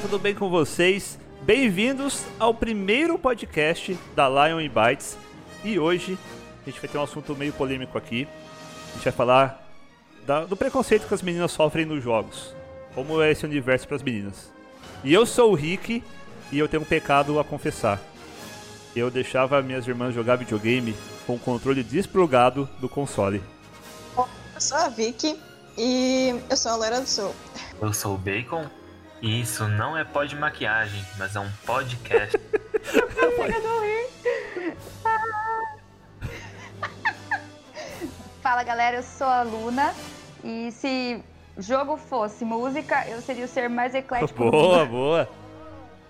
Tudo bem com vocês? Bem-vindos ao primeiro podcast da Lion Bytes. E hoje a gente vai ter um assunto meio polêmico aqui. A gente vai falar da- do preconceito que as meninas sofrem nos jogos. Como é esse universo para as meninas. E eu sou o Rick e eu tenho um pecado a confessar. Eu deixava minhas irmãs jogar videogame com o controle desprogado do console. Eu sou a Vicky e eu sou a Loira do Sul. Eu sou o Bacon e isso não é pó de maquiagem, mas é um podcast. Fala galera, eu sou a Luna e se jogo fosse música, eu seria o ser mais eclético Boa, boa.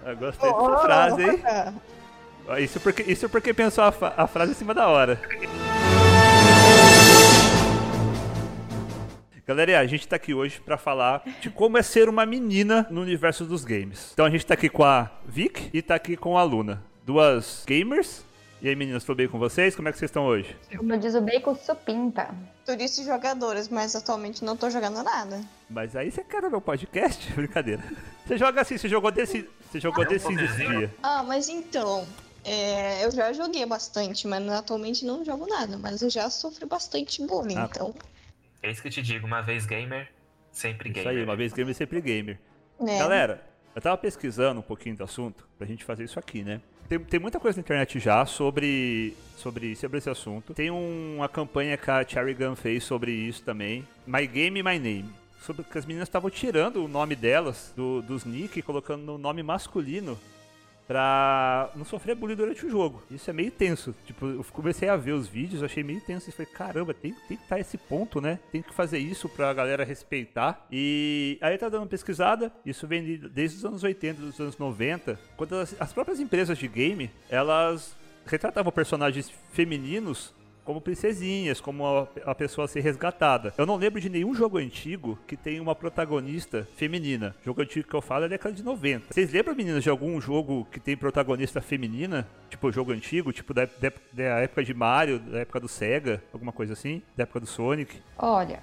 Eu gostei dessa frase, hein? Isso porque, isso porque pensou a, a frase em cima da hora. Galera, a gente tá aqui hoje pra falar de como é ser uma menina no universo dos games. Então a gente tá aqui com a Vic e tá aqui com a Luna. Duas gamers. E aí, meninas, tudo bem com vocês? Como é que vocês estão hoje? Como diz o Bacon, supimpa. Turistas e jogadores, mas atualmente não tô jogando nada. Mas aí você quer meu podcast? Brincadeira. Você joga assim, você jogou desse. Você jogou É desse dia. Ah, mas então, é, eu já joguei bastante, mas atualmente não jogo nada. Mas eu já sofri bastante bullying, Ah. então, É isso que eu te digo, uma vez gamer, sempre Isso gamer. aí, uma vez gamer, sempre gamer. né? Galera, eu tava pesquisando um pouquinho do assunto pra gente fazer isso aqui, né? Tem, tem muita coisa na internet já sobre, sobre, sobre esse assunto. Tem um- uma campanha que a Cherry Gun fez sobre isso também. My Game, My Name. Sobre que as meninas estavam tirando o nome delas do, dos nick e colocando no nome masculino pra não sofrer bullying durante o jogo. Isso é meio tenso. Tipo, eu comecei a ver os vídeos, achei meio tenso. E falei, caramba, tem, tem que estar esse ponto, né? Tem que fazer isso pra galera respeitar. E aí tá dando uma pesquisada. Isso vem de- desde os anos 80, dos anos 90. Quando as, as próprias empresas de game, elas retratavam personagens femininos como princesinhas, como a, a pessoa ser resgatada. Eu não lembro de nenhum jogo antigo que tenha uma protagonista feminina. Jogo antigo que eu falo é da década de 90. Vocês lembram, meninas, de algum jogo que tem protagonista feminina? Tipo jogo antigo, tipo da, da- da época de Mario, da época do Sega, alguma coisa assim? Da época do Sonic? Olha,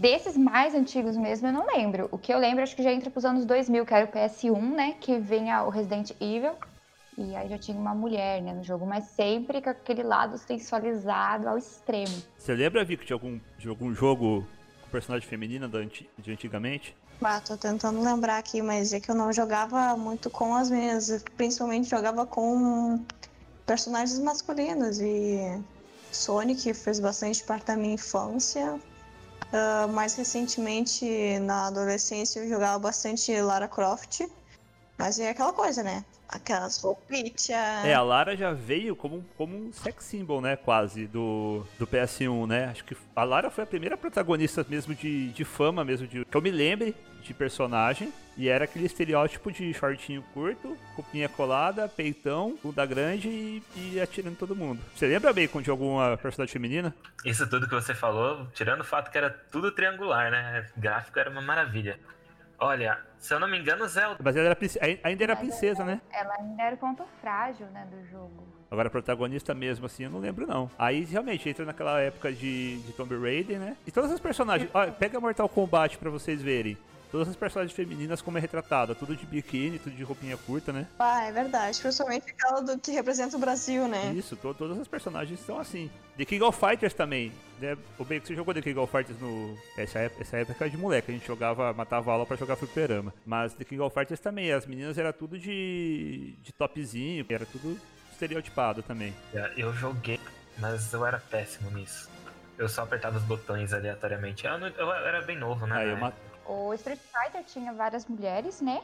desses mais antigos mesmo eu não lembro. O que eu lembro acho que já entra pros anos 2000, que era o PS1, né? Que vinha o Resident Evil. E aí já tinha uma mulher, né, no jogo, mas sempre com aquele lado sensualizado ao extremo. Você lembra, Vic, de algum, de algum jogo com personagem feminina de antigamente? Ah, tô tentando lembrar aqui, mas é que eu não jogava muito com as minhas. Principalmente jogava com personagens masculinos. E Sonic fez bastante parte da minha infância. Ah, mais recentemente, na adolescência, eu jogava bastante Lara Croft. Mas é aquela coisa, né? Aquelas roupitas. É, a Lara já veio como, um- como um sex symbol, né, quase, do, do PS1, né? Acho que a Lara foi a primeira protagonista mesmo de, de fama, mesmo, de, que eu me lembre de personagem. E era aquele estereótipo de shortinho curto, roupinha colada, peitão, bunda grande e, e atirando todo mundo. Você lembra, Bacon, de alguma personagem feminina? Isso tudo que você falou, tirando o fato que era tudo triangular, né? O gráfico era uma maravilha. Olha, se eu não me engano, Zelda. Mas ela era, ainda era princesa, né? Ela ainda era o ponto frágil, né, do jogo. Agora, protagonista mesmo, assim, eu não lembro, não. Aí, realmente, entra naquela época de, de Tomb Raider, né? E todas as personagens... Olha, pega Mortal Kombat pra vocês verem. Todas as personagens femininas como é retratada. Tudo de biquíni, tudo de roupinha curta, né? Ah, é verdade. Principalmente aquela do que representa o Brasil, né? Isso, to- todas as personagens são assim. The King of Fighters também. Né? O Bacon, você jogou The King of Fighters no... Essa época, essa época era de moleque. A gente jogava, matava aula pra jogar fliperama. Mas The King of Fighters também. As meninas era tudo de, de topzinho. Era tudo estereotipado também. Eu joguei, mas eu era péssimo nisso. Eu só apertava os botões aleatoriamente. Eu, não- eu era bem novo, né? Aí na eu ma-. O Street Fighter tinha várias mulheres, né?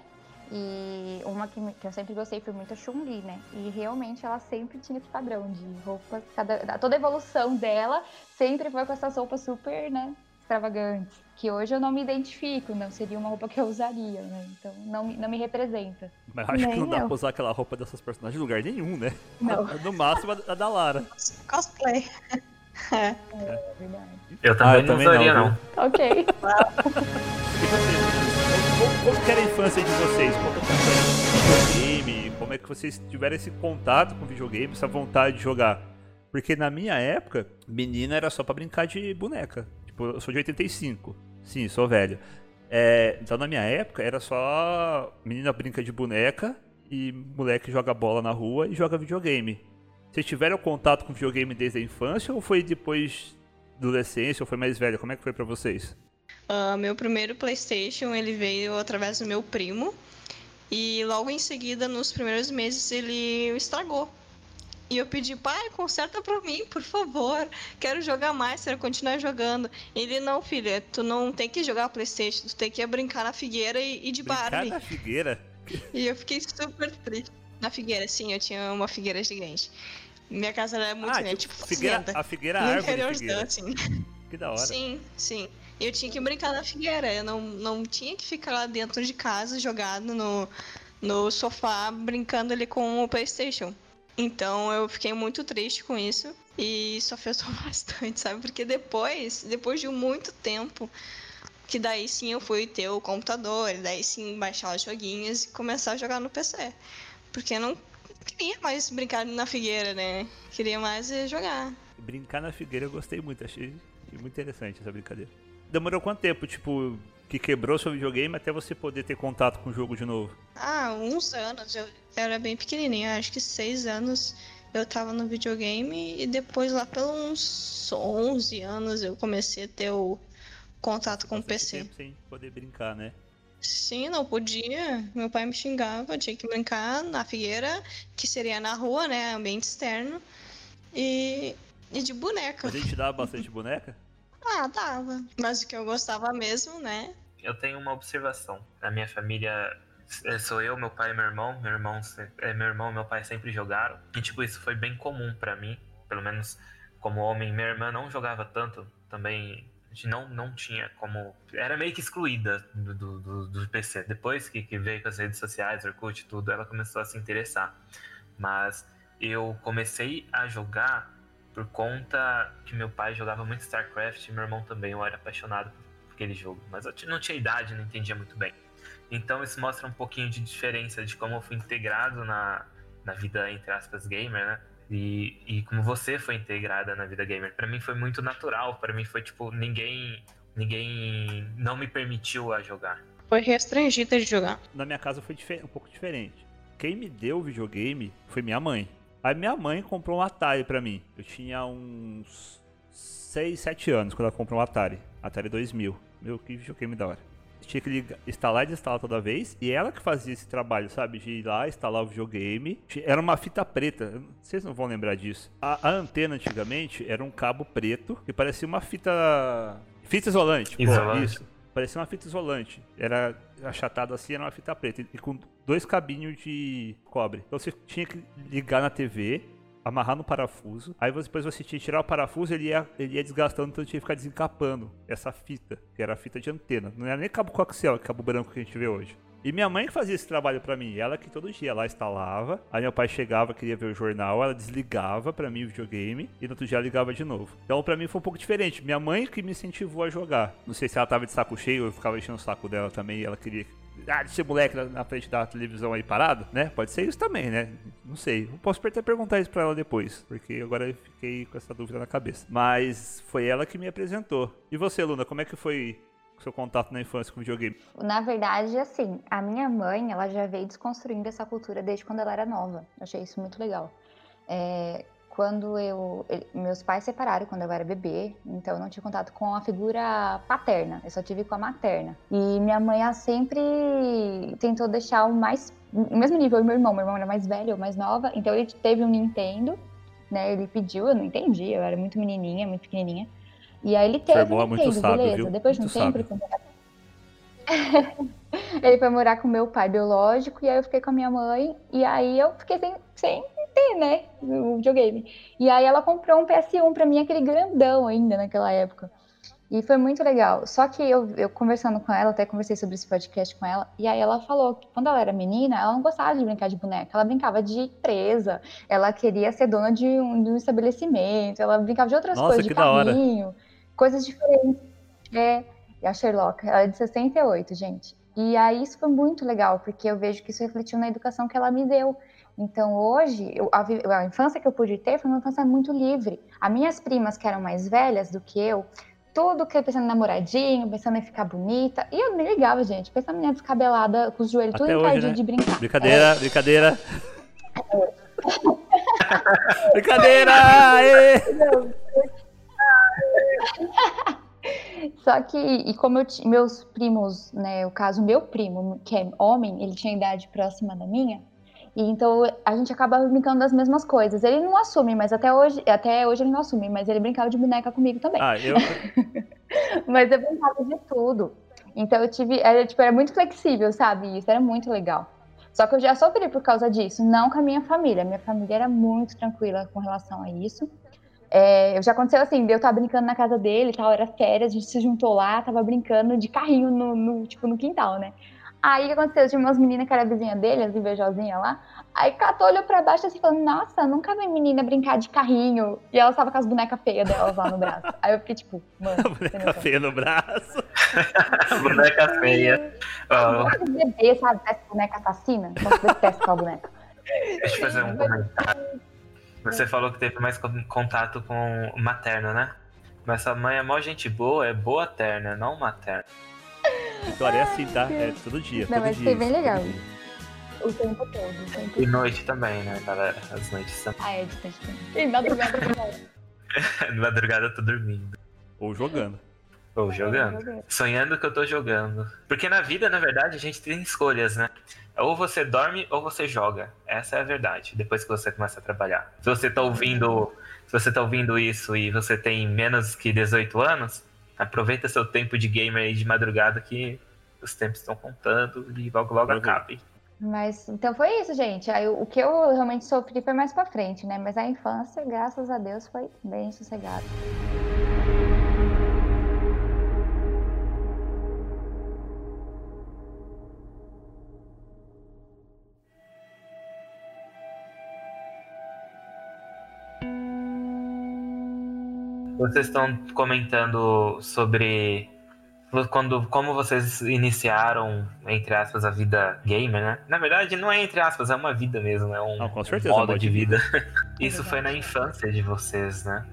E uma que, que eu sempre gostei foi muito a Chun-Li, né? E realmente ela sempre tinha esse padrão de roupas. Cada, toda a evolução dela sempre foi com essas roupas super, né? extravagantes, que hoje eu não me identifico, não seria uma roupa que eu usaria, né? Então não, me- não me representa. Mas acho que Nem não dá eu. pra usar aquela roupa dessas personagens em lugar nenhum, né? Não. No máximo a da Lara. Cosplay. É. É. Eu também, Ah, eu não também usaria, não, não. Ok. E vocês? Como, que era a infância de vocês? Como que foi videogame? Como é que vocês tiveram esse contato com videogame, essa vontade de jogar? Porque na minha época, menina era só pra brincar de boneca. Tipo, eu sou de 85. Sim, sou velho. É, então na minha época era só menina brinca de boneca e moleque joga bola na rua e joga videogame. Vocês tiveram contato com videogame desde a infância ou foi depois da adolescência ou foi mais velho? Como é que foi pra vocês? Ah, meu primeiro PlayStation ele veio através do meu primo e logo em seguida, nos primeiros meses, ele estragou. E eu pedi, pai, conserta pra mim, por favor. Quero jogar mais, quero continuar jogando. Ele, não, filha, tu não tem que jogar PlayStation, tu tem que brincar na figueira e, e de Brincar Barbie. na figueira? E eu fiquei super triste. Na figueira, sim, eu tinha uma figueira gigante. Minha casa era muito ah, grande, tipo, tipo, figueira, a figueira No árvore de interiorzão, figueira. assim. Que da hora. Sim, sim. Eu tinha que brincar na figueira. Eu não, não tinha que ficar lá dentro de casa, jogado no, no sofá, brincando ali com o PlayStation. Então eu fiquei muito triste com isso. E isso afetou bastante, sabe? Porque depois, depois de muito tempo, que daí sim eu fui ter o computador, daí sim baixar os joguinhos e começar a jogar no PC. Porque eu não queria mais brincar na figueira, né? Queria mais eh, jogar. Brincar na figueira eu gostei muito, achei muito interessante essa brincadeira. Demorou quanto tempo, tipo, que quebrou seu videogame até você poder ter contato com o jogo de novo? Ah, uns anos. Eu era bem pequenininha, acho que seis anos eu tava no videogame e depois lá pelos uns 11 anos eu comecei a ter o contato com o PC. tempo sem poder brincar, né? Sim, não podia. Meu pai me xingava, eu tinha que brincar na figueira, que seria na rua, né, ambiente externo, e, e de boneca. A gente dava bastante boneca? Ah, dava. Mas o que eu gostava mesmo, né? Eu tenho uma observação. Na minha família, eh, sou eu, meu pai e meu irmão. Meu irmão, eh, meu irmão e meu pai sempre jogaram. E, tipo, isso foi bem comum pra mim. Pelo menos como homem. Minha irmã não jogava tanto. Também a não, não tinha como... Era meio que excluída do, do, do- PC. Depois que, que veio com as redes sociais, Orkut e tudo, ela começou a se interessar. Mas eu comecei a jogar por conta que meu pai jogava muito StarCraft e meu irmão também. Eu era apaixonado por aquele jogo, mas eu não tinha idade, não entendia muito bem. Então isso mostra um pouquinho de diferença de como eu fui integrado na, na vida, entre aspas, gamer, né? E, e como você foi integrada na vida gamer. Pra mim foi muito natural, pra mim foi tipo, ninguém ninguém não me permitiu a jogar. Foi restringida de jogar. Na minha casa foi um pouco diferente. Quem me deu o videogame foi minha mãe. Aí minha mãe comprou um Atari pra mim. Eu tinha uns 6, 7 anos quando ela comprou um Atari. Atari 2000. Meu, que videogame da hora. Tinha que ligar, instalar e desinstalar toda vez. E ela que fazia esse trabalho, sabe? De ir lá, instalar o videogame. Era uma fita preta. Vocês não vão lembrar disso. A, a antena antigamente era um cabo preto que parecia uma fita. Fita isolante. pô, Isolante. isso. Parecia uma fita isolante. Era achatado assim, era uma fita preta. E com dois cabinhos de cobre. Então você tinha que ligar na TV, amarrar no parafuso. Aí você- depois você tinha que tirar o parafuso ele ia, ele ia desgastando, então tinha que ficar desencapando essa fita, que era a fita de antena. Não era nem cabo coaxial, é cabo branco que a gente vê hoje. E minha mãe que fazia esse trabalho pra mim, ela que todo dia lá instalava. Aí meu pai chegava, queria ver o jornal, ela desligava pra mim o videogame e no outro dia ligava de novo. Então pra mim foi um pouco diferente. Minha mãe que me incentivou a jogar. Não sei se ela tava de saco cheio, eu ficava enchendo o saco dela também ela queria ah, esse moleque na, frente da televisão aí parado, né? Pode ser isso também, né? Não sei. Eu posso até perguntar isso pra ela depois, porque agora eu fiquei com essa dúvida na cabeça. Mas foi ela que me apresentou. E você, Luna, como é que foi o seu contato na infância com videogame? Na verdade, assim, a minha mãe, ela já veio desconstruindo essa cultura desde quando ela era nova. Eu achei isso muito legal. É, quando eu. meus pais separaram quando eu era bebê, então eu não tinha contato com a figura paterna, eu só tive com a materna. E minha mãe, sempre tentou deixar o mais. O mesmo nível, meu irmão, meu irmão era mais velho, eu mais nova, então ele teve um Nintendo, né? Ele pediu, eu não entendi, eu era muito menininha, muito pequenininha. E aí ele teve irmão é um muito Nintendo, sábio, beleza. viu? Depois de um Muito tempo, sábio. ele foi morar ele foi morar com meu pai biológico e aí eu fiquei com a minha mãe e aí eu fiquei sem, sem ter, né, o videogame. E aí ela comprou um PS1 pra mim, aquele grandão ainda naquela época. E foi muito legal. Só que eu, eu conversando com ela, até conversei sobre esse podcast com ela, e aí ela falou que quando ela era menina, ela não gostava de brincar de boneca, ela brincava de presa, ela queria ser dona de um, de um estabelecimento, ela brincava de outras Nossa, coisas, de carrinho, coisas diferentes. É, e a Sherlock, ela é de 68, gente. E aí isso foi muito legal, porque eu vejo que isso refletiu na educação que ela me deu. Então hoje, eu- a, a infância que eu pude ter foi uma infância muito livre. As minhas primas, que eram mais velhas do que eu, tudo que pensando em namoradinho, pensando em ficar bonita. E eu nem ligava, gente. Pensando em minha descabelada, com os joelhos Até tudo encardido né? de brincar. Brincadeira, brincadeira. brincadeira! aê! Só que, e como eu meus primos, né, o caso, meu primo, que é homem, ele tinha idade próxima da minha, e então a gente acabava brincando das mesmas coisas. Ele não assume, mas até hoje, até hoje ele não assume, mas ele brincava de boneca comigo também. Ah, eu. Mas eu brincava de tudo. Então eu tive, era, tipo, era muito flexível, sabe? Isso era muito legal. Só que eu já sofri por causa disso, não com a minha família. Minha família era muito tranquila com relação a isso. É, já aconteceu assim, eu tava brincando na casa dele e tal, era férias, a gente se juntou lá, tava brincando de carrinho no, no, tipo, no quintal, né? Aí o que aconteceu? Tinha umas meninas que era vizinha dele, as invejosinhas lá. Aí catou, olhou pra baixo assim, falando, nossa, nunca vi menina brincar de carrinho. E ela tava com as bonecas feias delas lá no braço. Aí eu fiquei tipo, mano, boneca não feia no braço. Boneca feia. Ó, Aquele bebê, sabe? Parece boneca assassina. Você detesta aquela boneca. deixa eu fazer um comentário. Você falou que teve mais con- contato com o materno, né? Mas sua mãe é mó gente boa, é boa terna, não materna. Vitória é assim, tá? É todo dia. Não, todo mas dia foi bem todo legal. dia. O tempo todo. O tempo E noite também, né, galera? As noites também. Ah, é distante também. E madrugada também. De madrugada eu tô dormindo. Ou jogando. Ou jogando. jogando. Sonhando que eu tô jogando. Porque na vida, na verdade, a gente tem escolhas, né? Ou você dorme ou você joga. Essa é a verdade. Depois que você começa a trabalhar. Se você tá ouvindo, se você tá ouvindo isso e você tem menos que 18 anos, aproveita seu tempo de gamer aí de madrugada que os tempos estão contando e logo logo Aproveita. acaba. hein? Mas então foi isso, gente. Aí, o que eu realmente sofri foi mais pra frente, né? Mas a infância, graças a Deus, foi bem sossegada. Vocês estão comentando sobre quando, como vocês iniciaram, entre aspas, a vida gamer, né? Na verdade, não é entre aspas, é uma vida mesmo, é um, Não, com certeza, é um modo modo de vida. Isso foi na infância de vocês, né?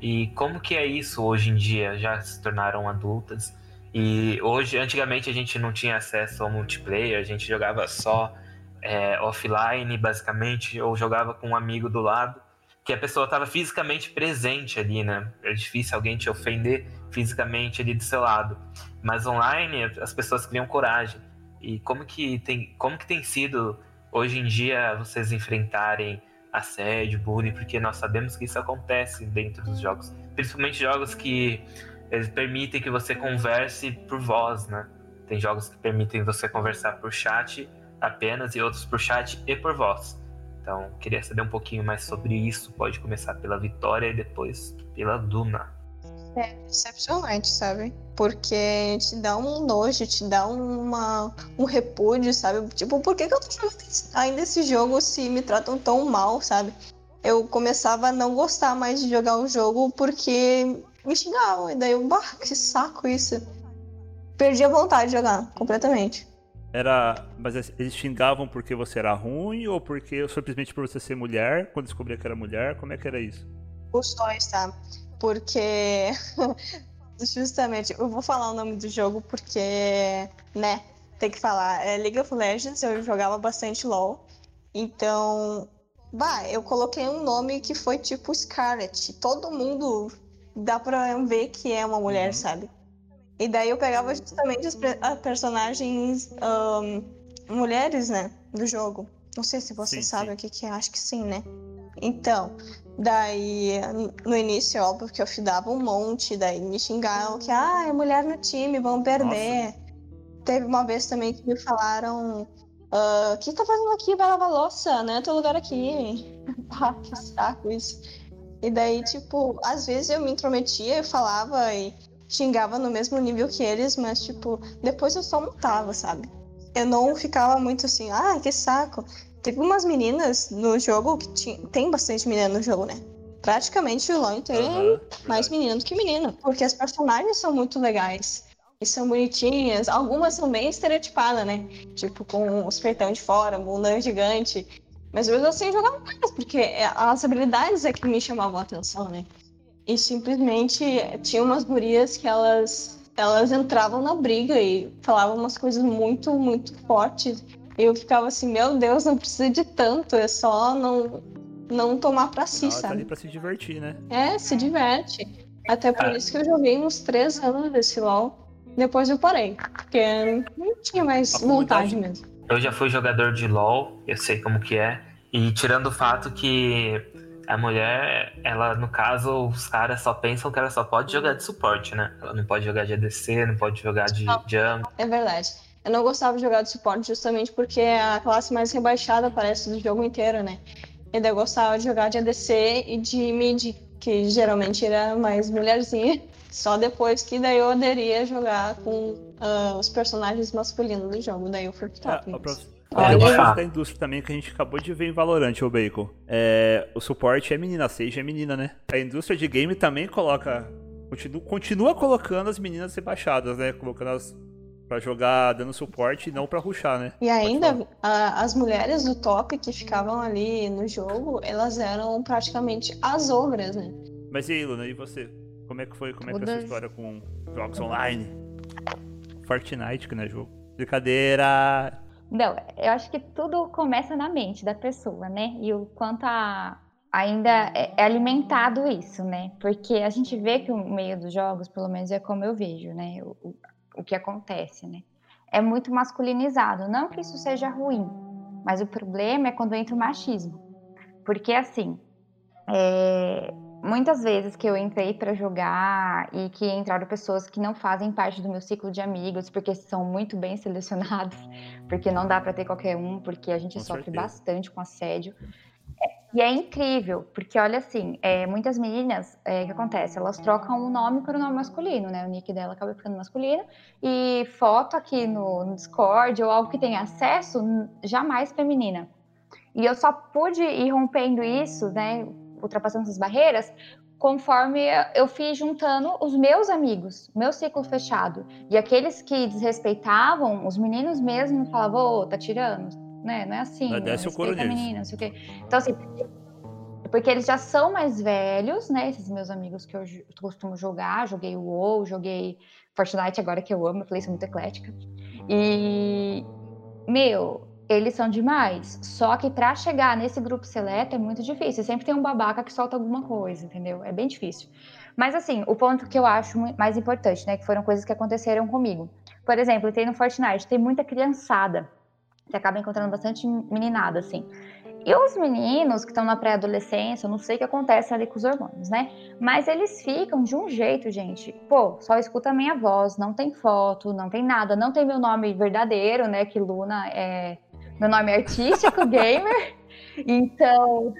E como que é isso hoje em dia? Já se tornaram adultas? E hoje, antigamente a gente não tinha acesso ao multiplayer, a gente jogava só é, offline, basicamente, ou jogava com um amigo do lado, que a pessoa estava fisicamente presente ali, né? É difícil alguém te ofender fisicamente ali do seu lado. Mas online as pessoas criam coragem. E como que tem, como que tem sido hoje em dia vocês enfrentarem assédio, bullying, porque nós sabemos que isso acontece dentro dos jogos, principalmente jogos que eles permitem que você converse por voz, né? Tem jogos que permitem você conversar por chat apenas e outros por chat e por voz. Então, queria saber um pouquinho mais sobre isso. Pode começar pela Vitória e depois pela Duna. É decepcionante, sabe? Porque te dá um nojo, te dá uma, um repúdio, sabe? Tipo, por que, que eu tô jogando ainda esse jogo se me tratam tão mal, sabe? Eu começava a não gostar mais de jogar o jogo porque me xingavam. E daí eu, bah, que saco isso. Perdi a vontade de jogar completamente. Era. Mas eles xingavam porque você era ruim ou porque simplesmente por você ser mulher, quando descobria que era mulher? Como é que era isso? Os dois, tá? Porque. Justamente, eu vou falar o nome do jogo porque, né, tem que falar. É League of Legends, eu jogava bastante LOL. Então, bah, eu coloquei um nome que foi tipo Scarlet. Todo mundo dá pra ver que é uma mulher, Uhum. sabe? E daí eu pegava justamente as pre- a personagens ahn, mulheres, né, do jogo. Não sei se você Sim, sabe sim. o que que é, acho que sim, né? Então, daí no início, óbvio que eu fidava um monte, daí me xingavam que, ah, é mulher no time, vão perder. Teve uma vez também que me falaram, "Ah, o que tá fazendo aqui? Vai lavar louça, né? Teu lugar aqui. ah, que saco isso. E daí, tipo, às vezes eu me intrometia, eu falava e xingava no mesmo nível que eles, mas, tipo, depois eu só montava, sabe? Eu não ficava muito assim, ah, que saco. Teve umas meninas no jogo que tinha, tem bastante menina no jogo, né? Praticamente o LoL inteiro Aham, é mais menino do que menina. Porque as personagens são muito legais. E são bonitinhas. Algumas são bem estereotipadas, né? Tipo, com os peitão de fora, bunda gigante. Mas mesmo assim eu jogava mais, porque as habilidades é que me chamavam a atenção, né? E simplesmente tinha umas gurias que elas, elas entravam na briga e falavam umas coisas muito, muito fortes. E eu ficava assim, meu Deus, não precisa de tanto, é só não, não tomar pra si, Ela tá ali sabe? pra se divertir, né? É, se diverte. Até por Ah. isso que eu joguei uns três anos desse LoL. Depois eu parei, porque não tinha mais vontade mesmo. Eu já fui jogador de LoL, eu sei como que é. E tirando o fato que a mulher, ela, no caso, os caras só pensam que ela só pode jogar de suporte, né? Ela não pode jogar de ADC, não pode jogar de jungle. É verdade. Eu não gostava de jogar de suporte justamente porque é a classe mais rebaixada parece do jogo inteiro, né? E daí eu gostava de jogar de ADC e de mid, que geralmente era mais mulherzinha. Só depois que daí eu aderia a jogar com ah, os personagens masculinos do jogo. Daí eu fui pro É, top. a eu de gosto fato. da indústria também que a gente acabou de ver em Valorant, ô Bacon. É, o suporte é menina, a Sage é menina, né? A indústria de game também coloca. Continua, continua colocando as meninas rebaixadas, né? Colocando as pra jogar dando suporte e não pra ruxar, né? E ainda a- as mulheres do top que ficavam ali no jogo, elas eram praticamente as ogras, né? Mas e aí, Luna, e você? Como é que foi? Como é que é a sua Todas- história com jogos online? Fortnite, que não é jogo. Brincadeira! Não, eu acho que tudo começa na mente da pessoa, né? E o quanto a, ainda é, é alimentado isso, né? Porque a gente vê que o meio dos jogos, pelo menos é como eu vejo, né? O, o, o que acontece, né? É muito masculinizado. Não que isso seja ruim, mas o problema é quando entra o machismo. Porque, assim, é, muitas vezes que eu entrei para jogar e que entraram pessoas que não fazem parte do meu ciclo de amigos, porque são muito bem selecionados, porque não dá para ter qualquer um, porque a gente Com sofre certeza. bastante com assédio. É, E é incrível, porque olha assim, é, muitas meninas, é, o que acontece? Elas trocam o nome por um nome masculino, né? O nick dela acaba ficando masculino, e foto aqui no, no Discord ou algo que tem acesso, jamais feminina. E eu só pude ir rompendo isso, né? Ultrapassando essas barreiras, conforme eu fui juntando os meus amigos, meu ciclo fechado. E aqueles que desrespeitavam, os meninos mesmo falavam, ô, tá tirando, né? Não é assim, né? desce o couro neles. menina, não sei o quê. Então, assim, porque eles já são mais velhos, né? Esses meus amigos que eu costumo jogar, joguei o WoW, joguei Fortnite agora que eu amo, eu falei isso muito eclética. E, meu, eles são demais. Só que pra chegar nesse grupo seleto é muito difícil. Sempre tem um babaca que solta alguma coisa, entendeu? É bem difícil. Mas assim, o ponto que eu acho mais importante, né? Que foram coisas que aconteceram comigo. Por exemplo, tem no Fortnite, tem muita criançada. Você acaba encontrando bastante meninada, assim. E os meninos que estão na pré-adolescência, eu não sei o que acontece ali com os hormônios, né? Mas eles ficam de um jeito, gente. Pô, só escuta a minha voz, não tem foto, não tem nada, não tem meu nome verdadeiro, né? Que Luna é meu nome artístico, gamer. Então,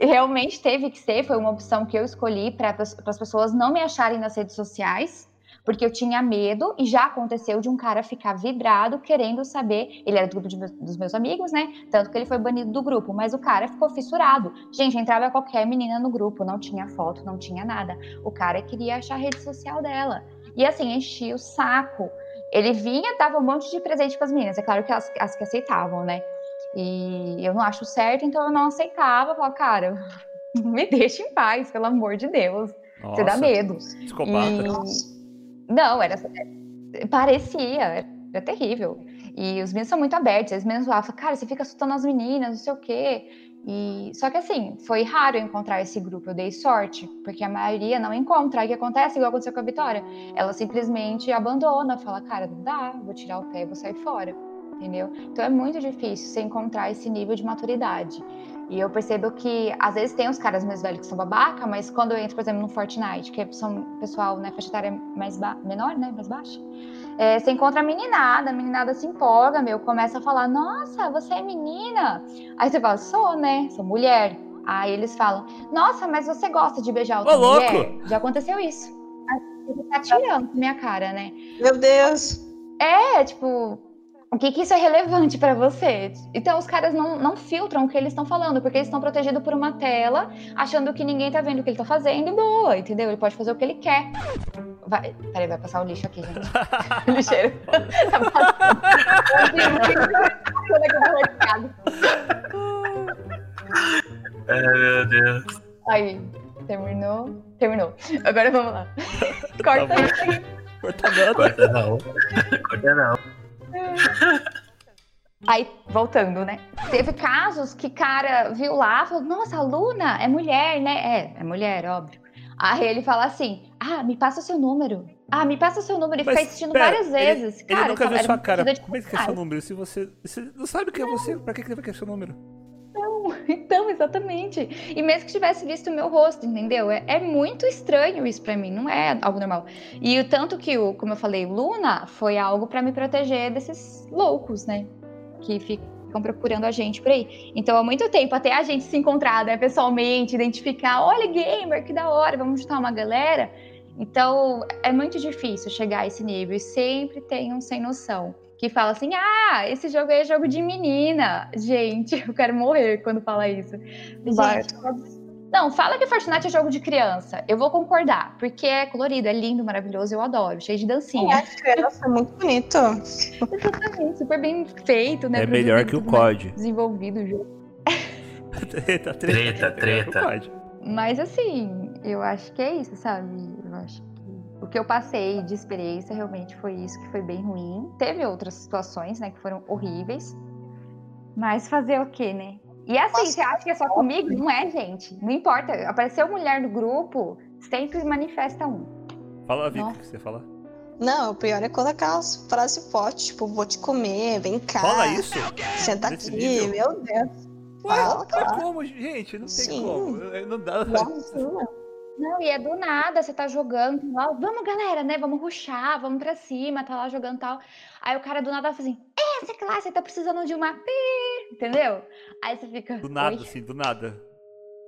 realmente teve que ser, foi uma opção que eu escolhi para as pessoas não me acharem nas redes sociais, porque eu tinha medo e já aconteceu de um cara ficar vidrado querendo saber. Ele era do grupo dos meus amigos, né? Tanto que ele foi banido do grupo, mas o cara ficou fissurado. Gente, entrava qualquer menina no grupo, não tinha foto, não tinha nada. O cara queria achar a rede social dela. E assim, enchia o saco. Ele vinha, dava um monte de presente para as meninas. É claro que as, as que aceitavam, né? E eu não acho certo, então eu não aceitava. Falava, cara, me deixa em paz, pelo amor de Deus. Você dá Nossa, medo. Psicopata. E- Não, era. Parecia, era, terrível. E os meninos são muito abertos, eles mesmos falavam, cara, você fica assustando as meninas, não sei o quê. E... Só que assim, foi raro encontrar esse grupo, eu dei sorte, porque a maioria não encontra. Aí o que acontece, igual aconteceu com a Vitória, ela simplesmente abandona, fala, cara, não dá, vou tirar o pé e vou sair fora. Entendeu? Então é muito difícil você encontrar esse nível de maturidade. E eu percebo que às vezes tem os caras mais velhos que são babaca, mas quando eu entro, por exemplo, no Fortnite, que são pessoal, né, faixa etária mais menor, né, mais baixa, é, você encontra a meninada, a meninada se empolga, meu, começa a falar, nossa, você é menina? Aí você fala, sou, né, sou mulher. Aí eles falam, nossa, mas você gosta de beijar outra Ô, louco! mulher? Já aconteceu isso. ele tá tirando com minha cara, né? Meu Deus. É, tipo, o que, que isso é relevante pra você? Então os caras não, não filtram o que eles estão falando, porque eles estão protegidos por uma tela, achando que ninguém tá vendo o que ele tá fazendo e boa, entendeu? Ele pode fazer o que ele quer. Vai, peraí, vai passar o lixo aqui, gente. Lixeiro. tá passando. Ai, meu Deus. Aí, terminou. Terminou. Agora vamos lá. Corta Tá bom. isso aí. Corta nada. Corta não. Corta não. Aí, voltando, né? Teve casos que cara viu lá, falou, nossa, a Luna é mulher, né? É, é mulher, óbvio. Aí ele fala assim, ah, me passa seu número. Ah, me passa seu número. E Mas, fica insistindo pera, várias ele- vezes. Ele cara, nunca isso viu era sua cara. Como é que é seu número? Se você, você não sabe quem é você, pra que que ele vai querer seu número? Então, exatamente. E mesmo que tivesse visto o meu rosto, entendeu? É, é muito estranho isso pra mim, não é algo normal. E o tanto que, o, como eu falei, Luna foi algo pra me proteger desses loucos, né? Que ficam procurando a gente por aí. Então, há muito tempo, até a gente se encontrar, né, pessoalmente, identificar, olha, gamer, que da hora, vamos juntar uma galera. Então, é muito difícil chegar a esse nível. E sempre tem um sem noção que fala assim: ah, esse jogo aí é jogo de menina. Gente, eu quero morrer quando fala isso. Gente, não, fala que Fortnite é jogo de criança. Eu vou concordar, porque é colorido, é lindo, maravilhoso, eu adoro, cheio de dancinha. É, criança, muito bonito. Exatamente, super bem feito, né? É melhor que o COD. Desenvolvido o jogo. treta, Treta, É melhor que o treta. Mas assim, eu acho que é isso, sabe? Eu acho que o que eu passei de experiência realmente foi isso, que foi bem ruim. Teve outras situações, né, que foram horríveis. Mas fazer o quê, né? E assim, Nossa, você acha que é só comigo? Não é, gente. Não importa. Apareceu mulher no grupo, sempre manifesta um. Fala, Vic, o que você fala? Não, o pior é quando aquelas frases fortes, tipo, vou te comer, vem cá. Fala isso? Senta aqui, nível? meu Deus. Ué, Fala, não tem como, gente, não tem Sim. como. Não dá. Nossa, não. Não, e é do nada, você tá jogando, lá, vamos galera, né? Vamos ruxar, vamos pra cima, tá lá jogando tal. Aí o cara do nada fala assim, é, lá, você tá precisando de uma pi, entendeu? Aí você fica. Do nada, "Oi?" assim, do nada.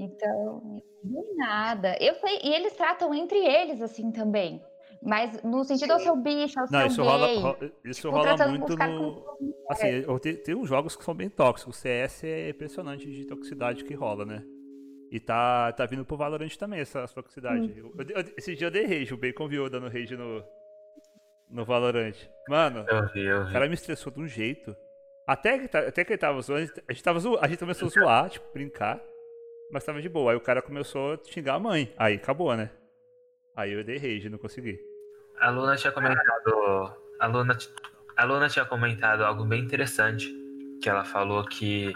Então, do nada. Eu sei, e eles tratam entre eles assim também. Mas no sentido ao seu bicho, ao Não, seu isso gay. rola, ro- isso tipo, rola muito no. Assim, eu te- tem uns jogos que são bem tóxicos. O CS é impressionante de toxicidade que rola, né? E tá, tá vindo pro Valorant também essa toxicidade. Hum. Eu- eu- esse dia eu dei rage, o Bacon viu dando rage no, no Valorant. Mano, Eu vi, eu o vi. cara me estressou de um jeito. Até que, tá- até que ele tava zoando, a gente- a gente, tava zo- a gente começou a zoar, tipo, brincar. Mas tava de boa. Aí o cara começou a xingar a mãe. Aí acabou, né? Aí eu dei rage, não consegui. A Luna tinha comentado. A Luna, a Luna tinha comentado algo bem interessante. Que ela falou que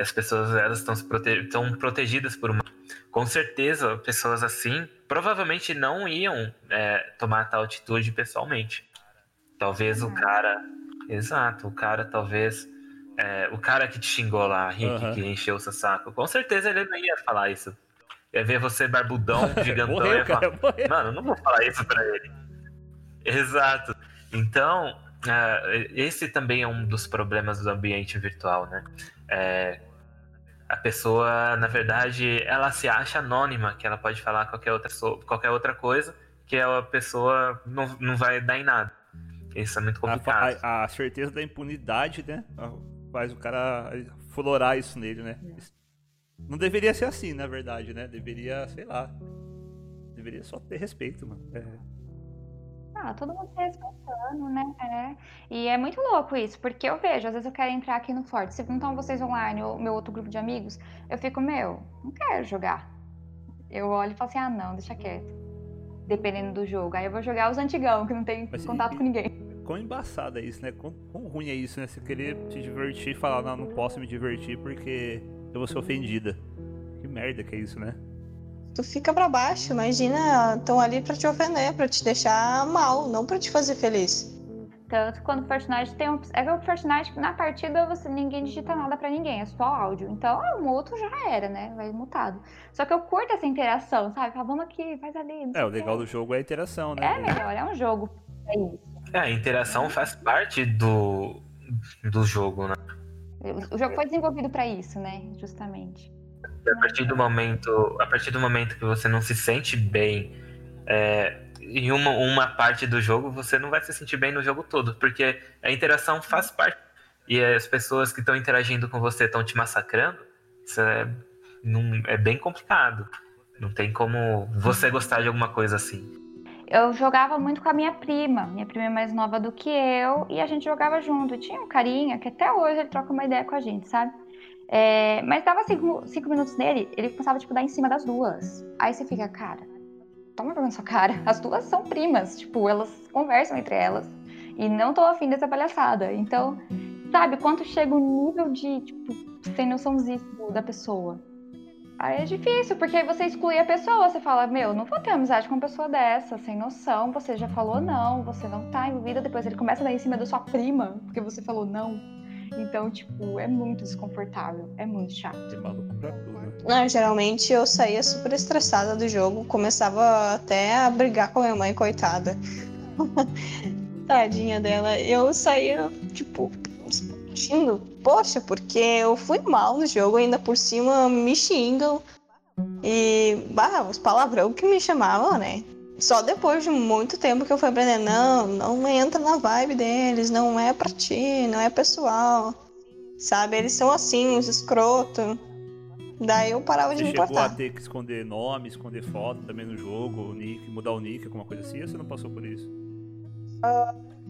as pessoas elas estão se prote, estão protegidas por uma. Com certeza, pessoas assim provavelmente não iam é, tomar tal atitude pessoalmente. Talvez o cara. Exato, o cara talvez. é, o cara que te xingou lá, Rick, Aham. que encheu o seu saco, com certeza ele não ia falar isso. Ia ver você barbudão, gigantão, e Morreu, ia falar, cara. Mano, eu não vou falar isso pra ele. Exato. Então, ah, esse também é um dos problemas do ambiente virtual, né? É, a pessoa, na verdade, ela se acha anônima, que ela pode falar qualquer outra, qualquer outra coisa, que a pessoa não, não vai dar em nada. Isso é muito A, complicado. a- a certeza da impunidade, né? Faz o cara florar isso nele, né? Isso- Não deveria ser assim, na verdade, né? Deveria, sei lá. Deveria só ter respeito, mano. É. Ah, todo mundo se respeitando, né? É. E é muito louco isso, porque eu vejo, às vezes eu quero entrar aqui no Forte. Se não estão vocês online ou meu outro grupo de amigos, eu fico, meu, não quero jogar. Eu olho e falo assim, ah, não, deixa quieto. Dependendo do jogo. Aí eu vou jogar os antigão, que não tem Mas contato e- com ninguém. Quão embaçado é isso, né? Quão, quão ruim é isso, né? Você querer se divertir e falar, não, não posso me divertir porque eu vou ser ofendida. Que merda que é isso, né? Tu fica pra baixo, imagina, estão ali pra te ofender, pra te deixar mal, não pra te fazer feliz. Tanto quando o Fortnite tem um. É que o Fortnite, na partida, você, ninguém digita nada pra ninguém, é só áudio. Então, o muto já era, né? Vai mutado. Só que eu curto essa interação, sabe? Fala, vamos aqui, faz ali. É, o legal do jogo é a interação, né? É melhor, é um jogo. É isso. É, a interação faz parte do, do jogo, né? O jogo foi desenvolvido pra isso, né? Justamente. A partir do momento, a partir do momento que você não se sente bem, é, em uma, uma parte do jogo, você não vai se sentir bem no jogo todo, porque a interação faz parte. E as pessoas que estão interagindo com você estão te massacrando, isso é, não, é bem complicado. Não tem como você gostar de alguma coisa assim. Eu jogava muito com a minha prima. Minha prima é mais nova do que eu e a gente jogava junto. Tinha um carinha que até hoje ele troca uma ideia com a gente, sabe? É, mas dava cinco, cinco minutos nele, ele começava tipo, dar em cima das duas. Aí você fica, cara, toma vergonha na sua cara. As duas são primas, tipo, elas conversam entre elas. E não tô afim dessa palhaçada. Então, sabe, quanto chega o nível de, tipo, sem noçãozinho da pessoa. Aí é difícil, porque aí você exclui a pessoa, você fala, meu, não vou ter amizade com uma pessoa dessa, sem noção, você já falou não, você não tá envolvida, depois ele começa a dar em cima da sua prima, porque você falou não. Então, tipo, é muito desconfortável, é muito chato. Tem maluco pra tudo. né? Não, geralmente eu saía super estressada do jogo, começava até a brigar com a minha mãe, coitada. Tadinha dela. Eu saía, tipo, discutindo. Poxa, porque eu fui mal no jogo, ainda por cima me xingam. E, bah, os palavrão que me chamavam, né? Só depois de muito tempo que eu fui aprender, não, não entra na vibe deles, não é pra ti, não é pessoal. Sabe, eles são assim, uns escroto. Daí eu parava de Você me chegou a importar. ter que esconder nome, esconder foto também no jogo, o nick, mudar o nick, alguma coisa assim, ou você não passou por isso?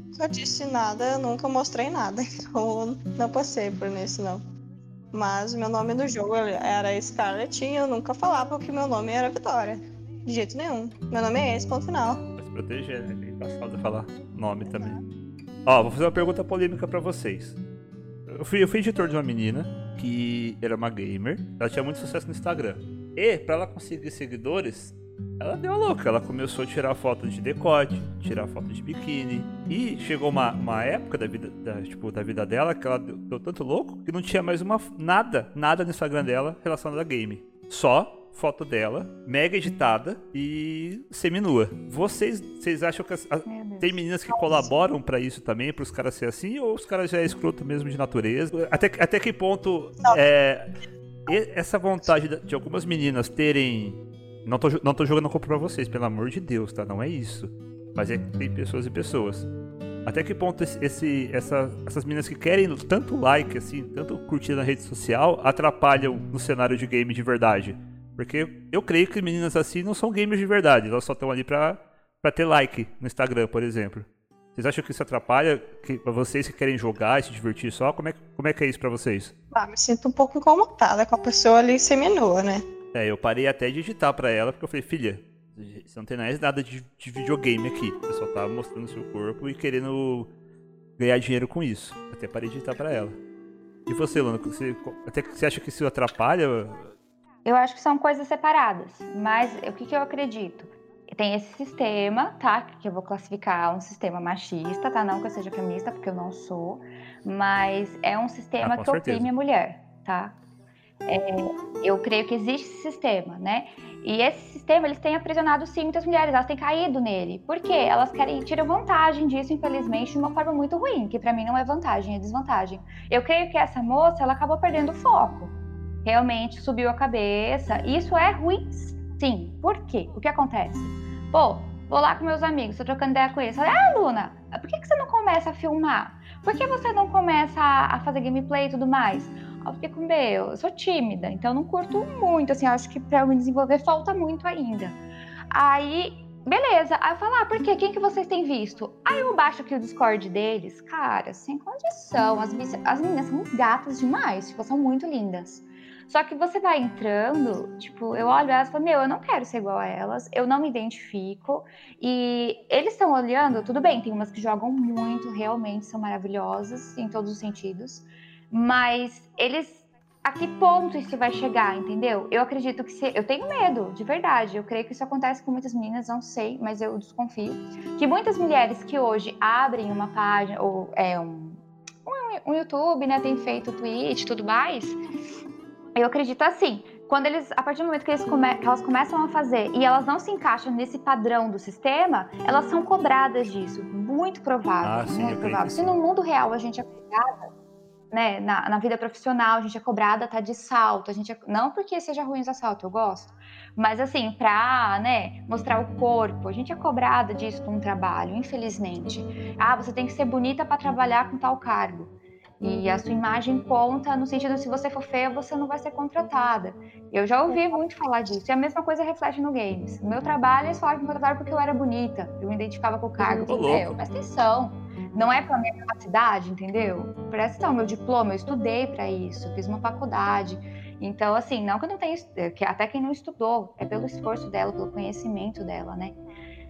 Nunca disse nada, nunca mostrei nada, então não passei por isso não. Mas meu nome do jogo era Scarlett e eu nunca falava que meu nome era Vitória. De jeito nenhum. Meu nome é esse, ponto final. Pra se proteger, né? É engraçado falar nome também. Ó, vou fazer uma pergunta polêmica pra vocês. Eu fui, eu fui editor de uma menina que era uma gamer, ela tinha muito sucesso no Instagram. E, pra ela conseguir seguidores, ela deu a louca. Ela começou a tirar foto de decote, tirar foto de biquíni. E chegou uma, uma época da vida, da, tipo, da vida dela que ela deu, deu tanto louco que não tinha mais uma, nada, nada no Instagram dela relacionado a game. Só foto dela, mega editada e seminua. Vocês, vocês acham que as- a- Deus. tem meninas que colaboram pra isso também, pros caras ser assim, ou os caras já é escroto mesmo de natureza? Até, até que ponto é, essa vontade de- algumas meninas terem. Não tô, não tô jogando a culpa pra vocês, pelo amor de Deus, tá? Não é isso. Mas é que tem pessoas e pessoas. Até que ponto esse, essa- essas meninas que querem tanto like, assim, tanto curtida na rede social, atrapalham no cenário de game de verdade? Porque eu creio que meninas assim não são gamers de verdade, elas só estão ali pra, pra ter like no Instagram, por exemplo. Vocês acham que isso atrapalha que, pra vocês que querem jogar e se divertir só? Como é, que- como é que é isso pra vocês? Ah, me sinto um pouco incomodada com a pessoa ali seminua, né? É, eu parei até de digitar pra ela, porque eu falei, filha, você não tem mais nada de, de videogame aqui. Você só tá mostrando seu corpo e querendo ganhar dinheiro com isso. Até parei de digitar pra ela. E você, Luna, você, até que você acha que isso atrapalha? Eu acho que são coisas separadas, mas o que, que eu acredito? Tem esse sistema, tá? Que eu vou classificar um sistema machista, tá? Não que eu seja feminista, porque eu não sou, mas é um sistema Ah, que certeza. oprime a mulher, tá? É, eu creio que existe esse sistema, né? E esse sistema, eles têm aprisionado sim muitas mulheres, elas têm caído nele. Por quê? Elas querem tirar vantagem disso, infelizmente, de uma forma muito ruim, que pra mim não é vantagem, é desvantagem. Eu creio que essa moça, ela acabou perdendo o foco. Realmente subiu a cabeça. Isso é ruim, sim. Por quê? O que acontece? Pô, vou lá com meus amigos, tô trocando ideia com eles. Falei, ah, Luna, por que, que você não começa a filmar? Por que você não começa a, fazer gameplay e tudo mais? Eu fiquei com meu, eu sou tímida, então não curto muito, assim, acho que eu me desenvolver falta muito ainda. Aí, beleza. Aí eu falo, ah, por quê? Quem que vocês têm visto? Aí eu baixo aqui o Discord deles, cara, sem condição. As, as meninas são gatas demais, tipo, são muito lindas. Só que você vai entrando, tipo, eu olho elas e falo, meu, eu não quero ser igual a elas, eu não me identifico. E eles estão olhando, tudo bem, tem umas que jogam muito, realmente são maravilhosas em todos os sentidos. Mas eles. A que ponto isso vai chegar, entendeu? Eu acredito que se. Eu tenho medo, de verdade. Eu creio que isso acontece com muitas meninas, não sei, mas eu desconfio. Que muitas mulheres que hoje abrem uma página, ou é um, um, um YouTube, né? Tem feito e tudo mais. Eu acredito assim. Quando eles, a partir do momento que, eles come- que elas começam a fazer e elas não se encaixam nesse padrão do sistema, elas são cobradas disso. Muito provável. Ah, sim, muito provável. Se no mundo real a gente é cobrada, né, na, na, vida profissional, a gente é cobrada tá de salto, a gente é, não porque seja ruim usar salto, eu gosto, mas assim, pra, né, mostrar o corpo, a gente é cobrada disso num trabalho, infelizmente. Ah, você tem que ser bonita para trabalhar com tal cargo. E a sua imagem conta no sentido de se você for feia, você não vai ser contratada. Eu já ouvi muito falar disso. E a mesma coisa reflete no games. No meu trabalho, eles falavam que me contrataram porque eu era bonita. Eu me identificava com o cargo. Eu falei, é, presta atenção. Não é pela minha capacidade, entendeu? Presta atenção, meu diploma, eu estudei para isso, fiz uma faculdade. Então, assim, não que eu não tenha, que até quem não estudou, é pelo esforço dela, pelo conhecimento dela, né?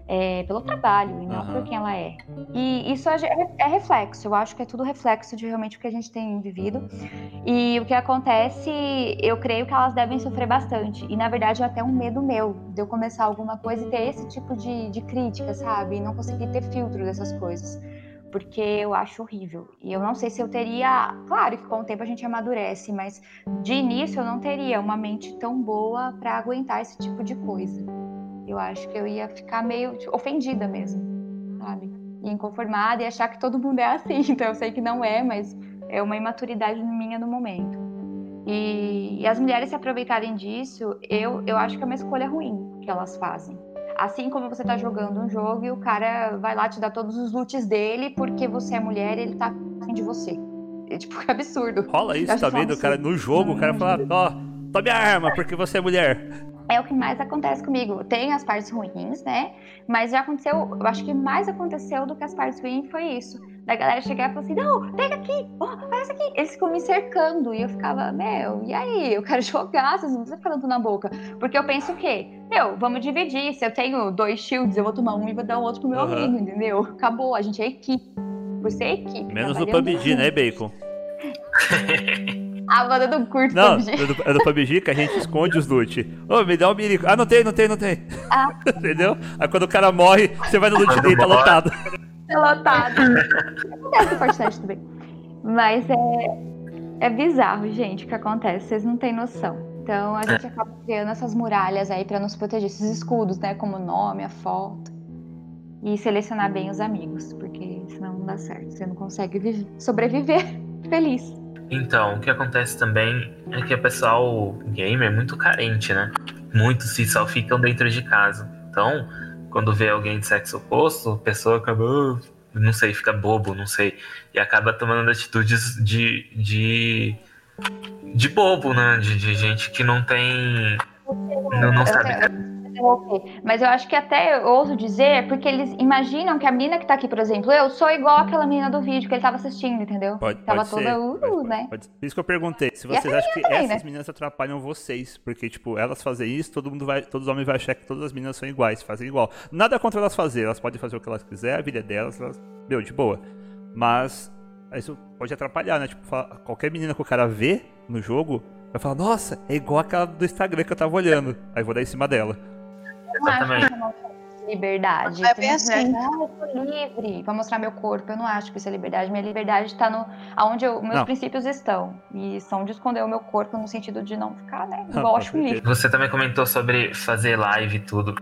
É, pelo trabalho e não uhum. por quem ela é. E isso é, é, reflexo, eu acho que é tudo reflexo de realmente o que a gente tem vivido. E o que acontece, eu creio que elas devem sofrer bastante. E na verdade é até um medo meu de eu começar alguma coisa e ter esse tipo de, de crítica, sabe? E não conseguir ter filtro dessas coisas. Porque eu acho horrível. E eu não sei se eu teria. Claro que com o tempo a gente amadurece, mas de início eu não teria uma mente tão boa para aguentar esse tipo de coisa eu acho que eu ia ficar meio tipo, ofendida mesmo, sabe? E inconformada e achar que todo mundo é assim. Então eu sei que não é, mas é uma imaturidade minha no momento. E, e as mulheres se aproveitarem disso, eu, eu acho que é uma escolha ruim que elas fazem. Assim como você tá jogando um jogo e o cara vai lá te dar todos os loots dele porque você é mulher e ele tá afim de você. É, tipo, é absurdo. Rola isso também do cara no jogo, o cara fala, ó, oh, tome a arma porque você é mulher é o que mais acontece comigo. Tem as partes ruins, né? Mas já aconteceu, eu acho que mais aconteceu do que as partes ruins foi isso. Da galera chegar e falar assim: não, pega aqui, oh, olha isso aqui. Eles ficam me cercando. E eu ficava, meu, e aí? Eu quero jogar, vocês não precisam ficar dando na boca. Porque eu penso o quê? Meu, vamos dividir. Se eu tenho dois shields, eu vou tomar um e vou dar o outro pro meu uhum. amigo, entendeu? Acabou, a gente é equipe. Por ser equipe. Menos no PUBG, né, Bacon? A banda não curte não, PUBG. É do, é do PUBG que a gente esconde os loot. Ô, oh, me dá um mirico. Ah, não tem, não tem, não tem. Ah. Entendeu? Aí quando o cara morre, você vai no loot dele, tá lotado. Tá lotado. Acontece no Fortnite também. Mas é, é bizarro, gente, o que acontece. Vocês não têm noção. Então a gente acaba criando essas muralhas aí para nos proteger, esses escudos, né? Como o nome, a foto. E selecionar bem os amigos, porque senão não dá certo. Você não consegue sobreviver feliz. Então, o que acontece também é que o pessoal gamer é muito carente, né? Muitos se só ficam dentro de casa. Então, quando vê alguém de sexo oposto, a pessoa acaba, não sei, fica bobo, não sei, e acaba tomando atitudes de de, de bobo, né? De, de gente que não tem, não, não sabe interromper, mas eu acho que até eu ouso dizer, porque eles imaginam que a menina que tá aqui, por exemplo, eu sou igual aquela menina do vídeo que ele tava assistindo, entendeu? Pode, tava pode toda, ser. uh, pode, né? Pode, Por isso que eu perguntei, se vocês acham que também, essas né? meninas atrapalham vocês, porque, tipo, elas fazem isso, todo mundo vai, todos os homens vão achar que todas as meninas são iguais, fazem igual. Nada contra elas fazer, elas podem fazer o que elas quiserem, a vida é delas, elas, meu, de boa. Mas isso pode atrapalhar, né? Tipo, qualquer menina que o cara vê no jogo, vai falar, nossa, é igual aquela do Instagram que eu tava olhando. Aí vou dar em cima dela. Exatamente. Não acho que é liberdade. É bem assim. Ah, eu tô livre para mostrar meu corpo. Eu não acho que isso é liberdade. Minha liberdade está no aonde eu, meus não. princípios estão. E são de esconder o meu corpo no sentido de não ficar, né? Igual acho livre. Você também comentou sobre fazer live e tudo.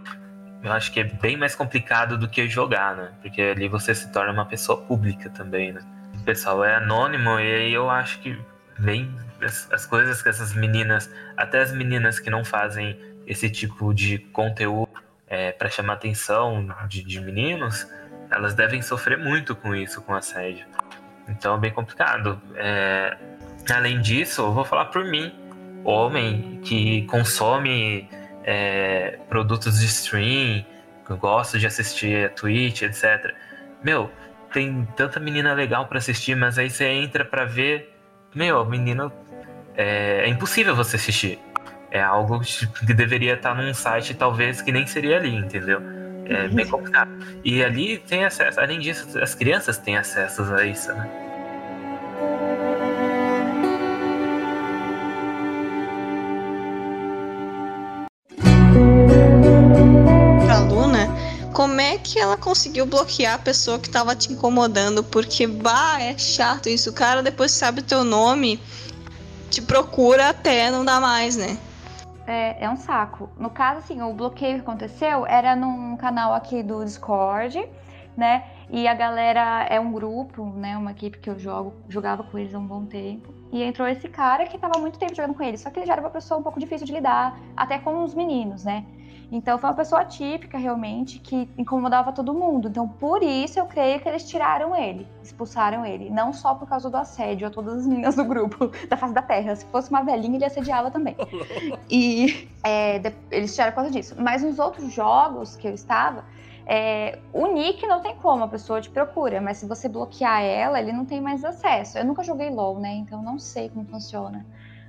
Eu acho que é bem mais complicado do que jogar, né? Porque ali você se torna uma pessoa pública também, né? O pessoal é anônimo e aí eu acho que vem as, as coisas que essas meninas, até as meninas que não fazem esse tipo de conteúdo é, para chamar atenção de, de, meninos, elas devem sofrer muito com isso, com assédio. Então é bem complicado. É, além disso, eu vou falar por mim, homem que consome é, produtos de stream, que gosto de assistir a Twitch, etc. Meu, tem tanta menina legal para assistir, mas aí você entra para ver, meu, menina é, é impossível você assistir é algo que deveria estar num site talvez que nem seria ali, entendeu? É bem complicado. E ali tem acesso, além disso, as crianças têm acesso a isso, né? Pra Luna, como é que ela conseguiu bloquear a pessoa que tava te incomodando? Porque, bah, é chato isso. O cara depois sabe o teu nome, te procura até não dá mais, né? É, é um saco. No caso, assim, o bloqueio que aconteceu era num canal aqui do Discord, né? E a galera é um grupo, né? Uma equipe que eu jogo, jogava com eles há um bom tempo. E entrou esse cara que tava muito tempo jogando com eles. Só que ele já era uma pessoa um pouco difícil de lidar, até com os meninos, né? Então foi uma pessoa típica realmente que incomodava todo mundo. Então por isso eu creio que eles tiraram ele, expulsaram ele, não só por causa do assédio a todas as meninas do grupo da face da Terra. Se fosse uma velhinha ele assediava também. e é, eles tiraram por causa disso. Mas nos outros jogos que eu estava é, o nick não tem como, a pessoa te procura, mas se você bloquear ela, ele não tem mais acesso. Eu nunca joguei LOL, né? Então não sei como funciona.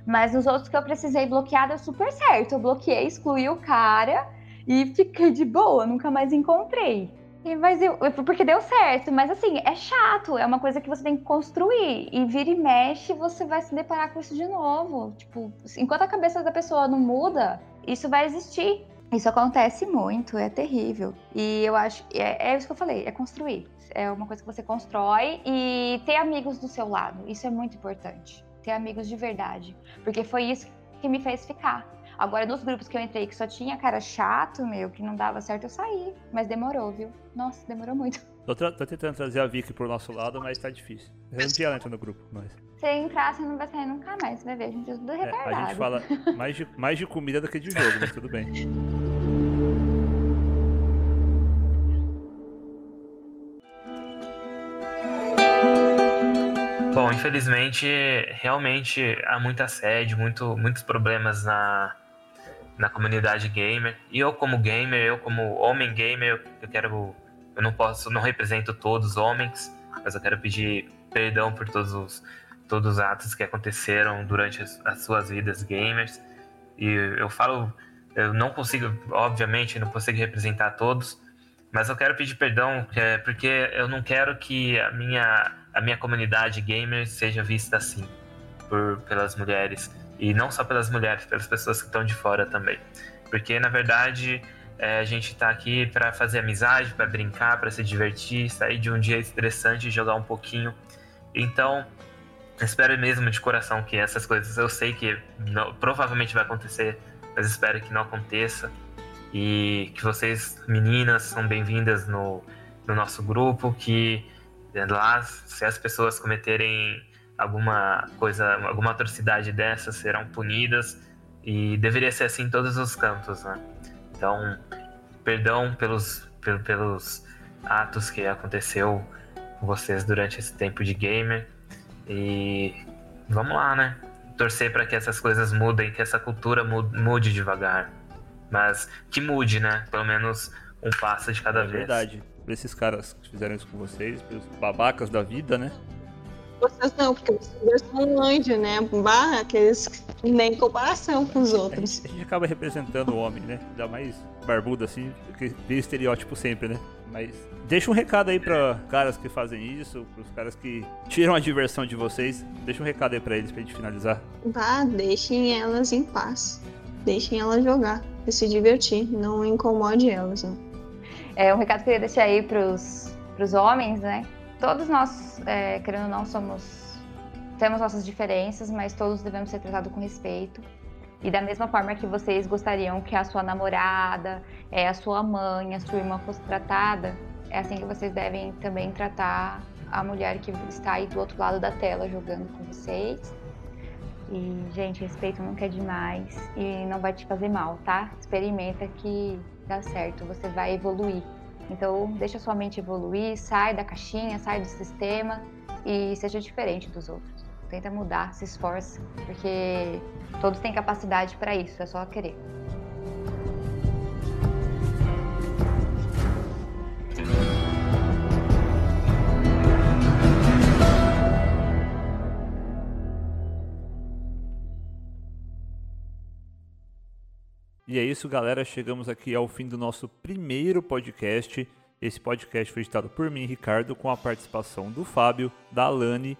Mas nos outros que eu precisei bloquear deu super certo. Eu bloqueei, excluí o cara e fiquei de boa, nunca mais encontrei. E, mas eu, porque deu certo, mas assim, é chato, é uma coisa que você tem que construir. E vira e mexe, você vai se deparar com isso de novo. Tipo, enquanto a cabeça da pessoa não muda, isso vai existir. Isso acontece muito, é terrível. E eu acho, é, é isso que eu falei, é construir. É uma coisa que você constrói e ter amigos do seu lado. Isso é muito importante ter amigos de verdade. Porque foi isso que me fez ficar. Agora, nos grupos que eu entrei, que só tinha cara chato, meu, que não dava certo, eu saí. Mas demorou, viu? Nossa, demorou muito. Tô, tô tentando trazer a Vicky pro nosso lado, mas tá difícil. Um dia ela entra no grupo, mas... Se entrar, você não vai sair nunca mais, você vai ver, a gente é tudo retardado. É, a gente fala mais de, mais de comida do que de jogo, mas tudo bem. infelizmente, realmente há muito assédio, muito, muitos problemas na, na comunidade gamer. E eu como gamer, eu como homem gamer, eu quero, eu não posso, não represento todos os homens, mas eu quero pedir perdão por todos os todos os atos que aconteceram durante as, as suas vidas gamers. E eu falo, eu não consigo, obviamente, não consigo representar todos, mas eu quero pedir perdão é, porque eu não quero que a minha a minha comunidade gamer seja vista assim por, pelas mulheres. E não só pelas mulheres, pelas pessoas que estão de fora também. Porque, na verdade, é, a gente está aqui para fazer amizade, para brincar, para se divertir, sair de um dia estressante e jogar um pouquinho. Então, espero mesmo de coração que essas coisas, eu sei que não, provavelmente vai acontecer, mas espero que não aconteça. E que vocês, meninas, são bem-vindas no, no nosso grupo, que lá, se as pessoas cometerem alguma coisa, alguma atrocidade dessas, serão punidas e deveria ser assim em todos os cantos, né? Então, perdão pelos, pelos atos que aconteceu com vocês durante esse tempo de gamer e vamos lá, né? Torcer para que essas coisas mudem, que essa cultura mude devagar, mas que mude, né? Pelo menos um passo de cada é vez. Verdade pra esses caras que fizeram isso com vocês, pelos babacas da vida, né? Vocês não, porque vocês são um anjo, né? Barra, aqueles nem comparação com os outros. A gente, a gente acaba representando o homem, né? Ainda mais barbudo assim, porque tem estereótipo sempre, né? Mas deixa um recado aí para caras que fazem isso, pros caras que tiram a diversão de vocês. Deixa um recado aí para eles pra gente finalizar. Vá, deixem elas em paz. Deixem elas jogar e se divertir. Não incomode elas, né? É, um recado que eu queria deixar aí pros, pros homens, né? Todos nós, é, querendo ou não, somos. Temos nossas diferenças, mas todos devemos ser tratados com respeito. E da mesma forma que vocês gostariam que a sua namorada, é, a sua mãe, a sua irmã fosse tratada, é assim que vocês devem também tratar a mulher que está aí do outro lado da tela jogando com vocês. E, gente, respeito nunca é demais e não vai te fazer mal, tá? Experimenta que dá certo, você vai evoluir. Então, deixa sua mente evoluir, sai da caixinha, sai do sistema e seja diferente dos outros. Tenta mudar, se esforça, porque todos têm capacidade para isso, é só querer. E é isso, galera. Chegamos aqui ao fim do nosso primeiro podcast. Esse podcast foi editado por mim, Ricardo, com a participação do Fábio, da Alane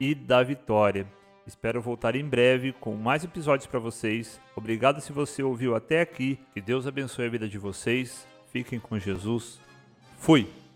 e da Vitória. Espero voltar em breve com mais episódios para vocês. Obrigado se você ouviu até aqui. Que Deus abençoe a vida de vocês. Fiquem com Jesus. Fui!